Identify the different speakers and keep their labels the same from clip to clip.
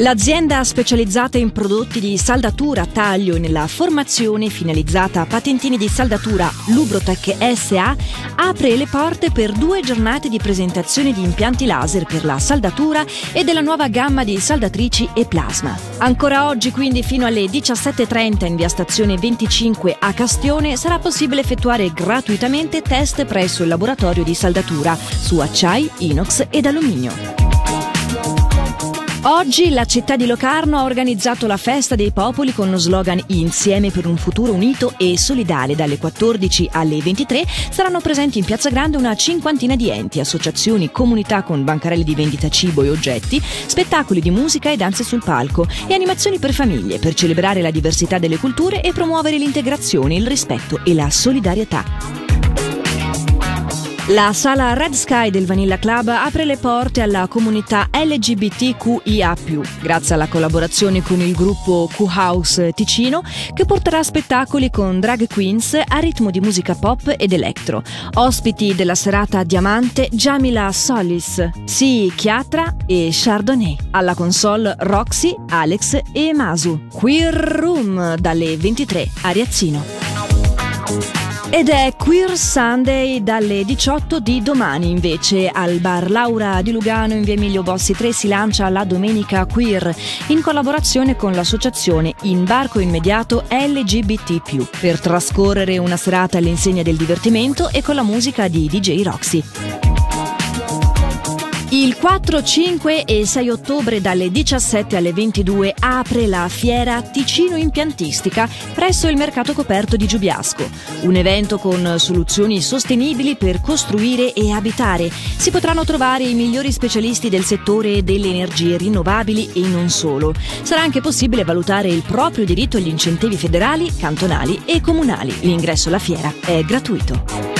Speaker 1: L'azienda specializzata in prodotti di saldatura, taglio e nella formazione finalizzata a patentini di saldatura Lubrotech SA apre le porte per due giornate di presentazione di impianti laser per la saldatura e della nuova gamma di saldatrici e plasma. Ancora oggi, quindi fino alle 17.30 in via stazione 25 a Castione, sarà possibile effettuare gratuitamente test presso il laboratorio di saldatura su acciai, inox ed alluminio. Oggi la città di Locarno ha organizzato la festa dei popoli con lo slogan Insieme per un futuro unito e solidale. Dalle 14 alle 23 saranno presenti in Piazza Grande una cinquantina di enti, associazioni, comunità con bancarelli di vendita cibo e oggetti, spettacoli di musica e danze sul palco e animazioni per famiglie per celebrare la diversità delle culture e promuovere l'integrazione, il rispetto e la solidarietà. La sala Red Sky del Vanilla Club apre le porte alla comunità LGBTQIA, grazie alla collaborazione con il gruppo Q-House Ticino, che porterà spettacoli con drag queens a ritmo di musica pop ed electro. Ospiti della serata Diamante, Jamila Solis, Si Chiatra e Chardonnay. Alla console Roxy, Alex e Masu. Queer Room dalle 23 a Riazzino. Ed è Queer Sunday dalle 18 di domani invece al bar Laura di Lugano in via Emilio Bossi 3 si lancia la Domenica Queer in collaborazione con l'associazione Imbarco Immediato LGBT+, per trascorrere una serata all'insegna del divertimento e con la musica di DJ Roxy. Il 4, 5 e 6 ottobre dalle 17 alle 22 apre la fiera Ticino Impiantistica presso il mercato coperto di Giubiasco. Un evento con soluzioni sostenibili per costruire e abitare. Si potranno trovare i migliori specialisti del settore delle energie rinnovabili e non solo. Sarà anche possibile valutare il proprio diritto agli incentivi federali, cantonali e comunali. L'ingresso alla fiera è gratuito.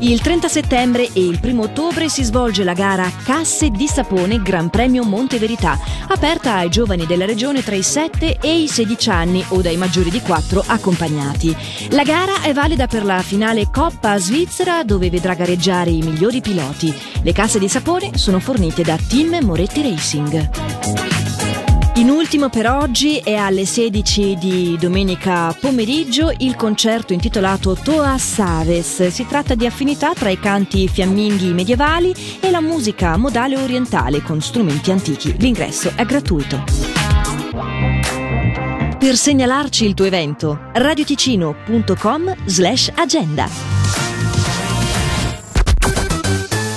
Speaker 1: Il 30 settembre e il 1 ottobre si svolge la gara Casse di Sapone Gran Premio Monte Verità, aperta ai giovani della regione tra i 7 e i 16 anni o dai maggiori di 4 accompagnati. La gara è valida per la finale Coppa Svizzera dove vedrà gareggiare i migliori piloti. Le casse di sapone sono fornite da Team Moretti Racing. In ultimo per oggi è alle 16 di domenica pomeriggio il concerto intitolato Toa Saves. Si tratta di affinità tra i canti fiamminghi medievali e la musica modale orientale con strumenti antichi. L'ingresso è gratuito. Per segnalarci il tuo evento, radioticino.com slash agenda.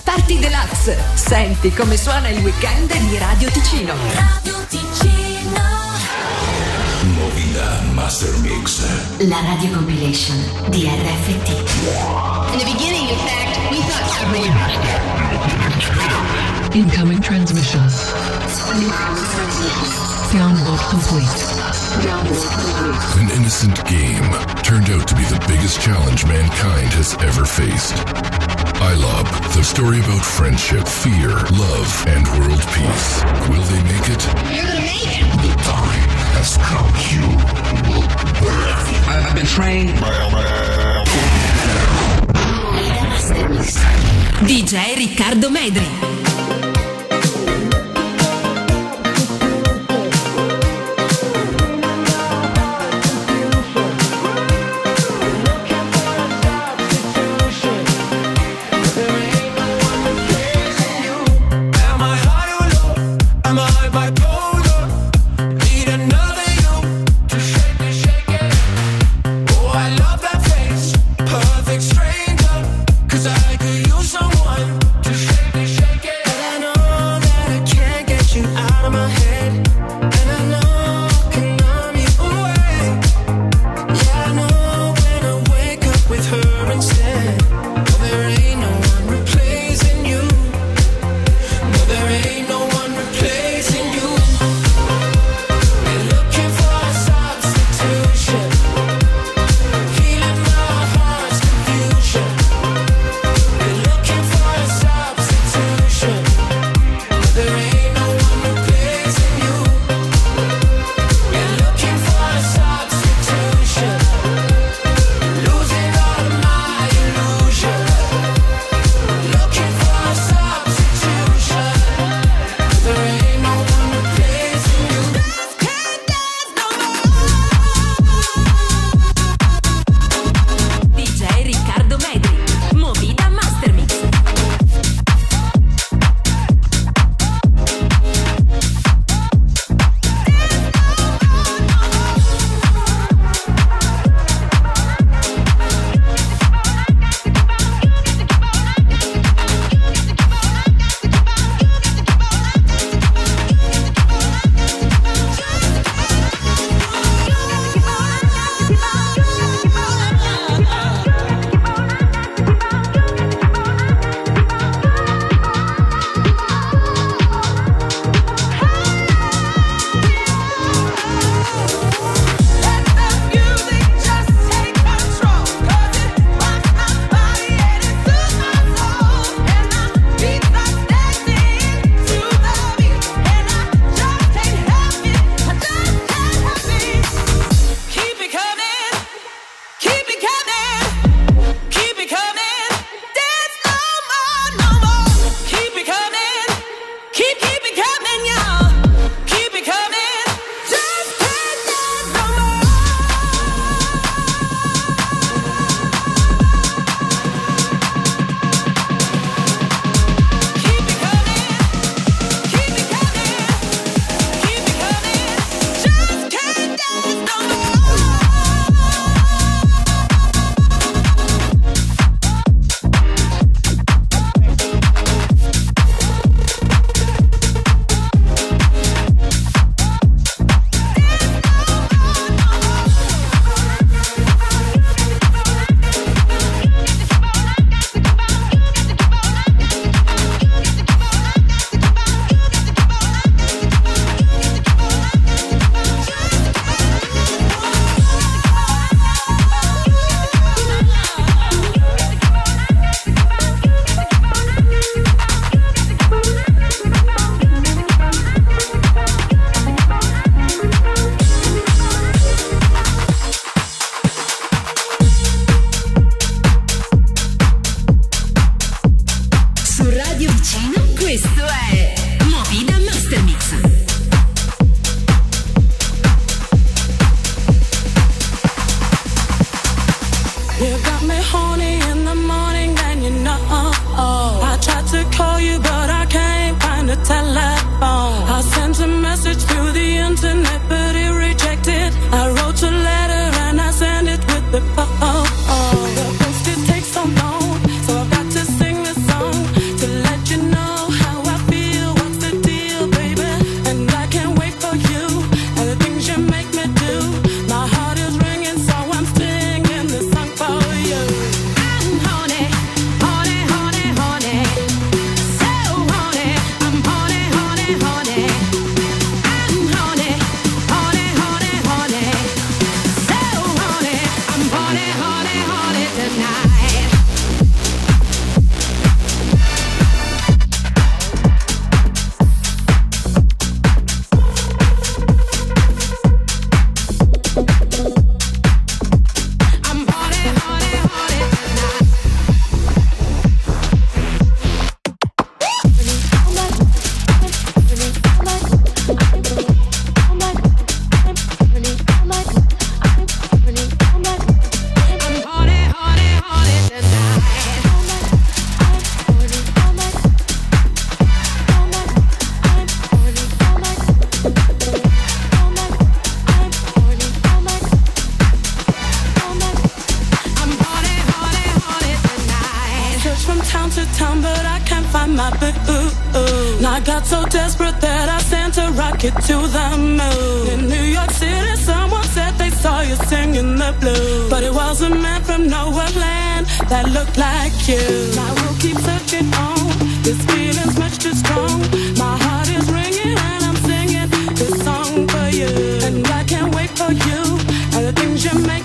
Speaker 2: Party Deluxe. Senti come suona il weekend di Radio Ticino. Radio
Speaker 3: Master Mix.
Speaker 2: La radio compilation di RFT.
Speaker 4: In the beginning, in fact, we thought every...
Speaker 5: Incoming transmission. Download complete.
Speaker 6: An innocent game turned out to be the biggest challenge mankind has ever faced. iLob, the story about friendship, fear, love, and world peace. Will they make it? You're gonna make it! The time has come. You
Speaker 7: Trained.
Speaker 8: DJ Riccardo Medri.
Speaker 9: my boo. And I got so desperate that I sent a rocket to the moon. In New York City, someone said they saw you singing the blues. But it was a man from nowhere land that looked like you. I will keep searching on. This feeling's much too strong. My heart is ringing and I'm singing this song for you. And I can't wait for you and the things you make.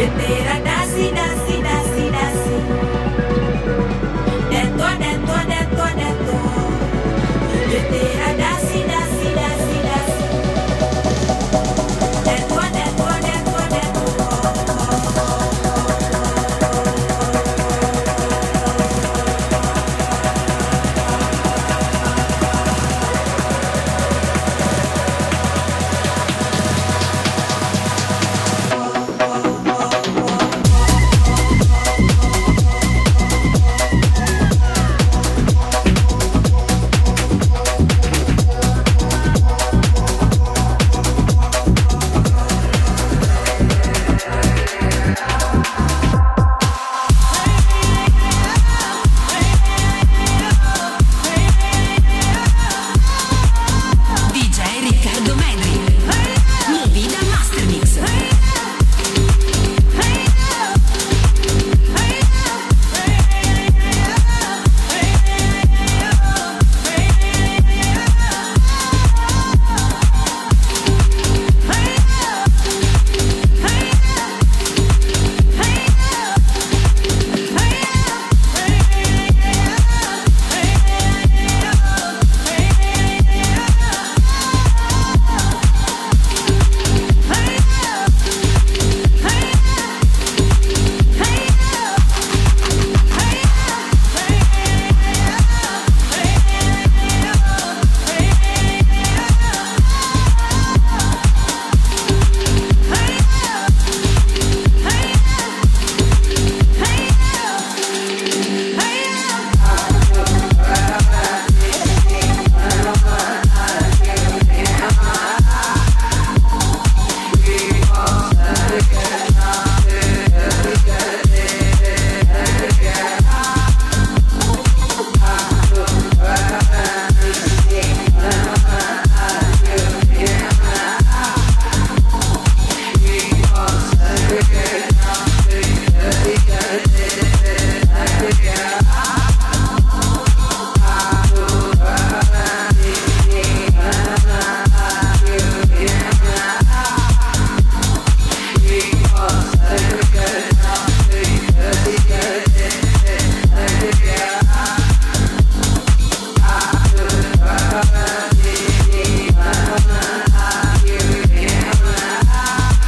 Speaker 10: que te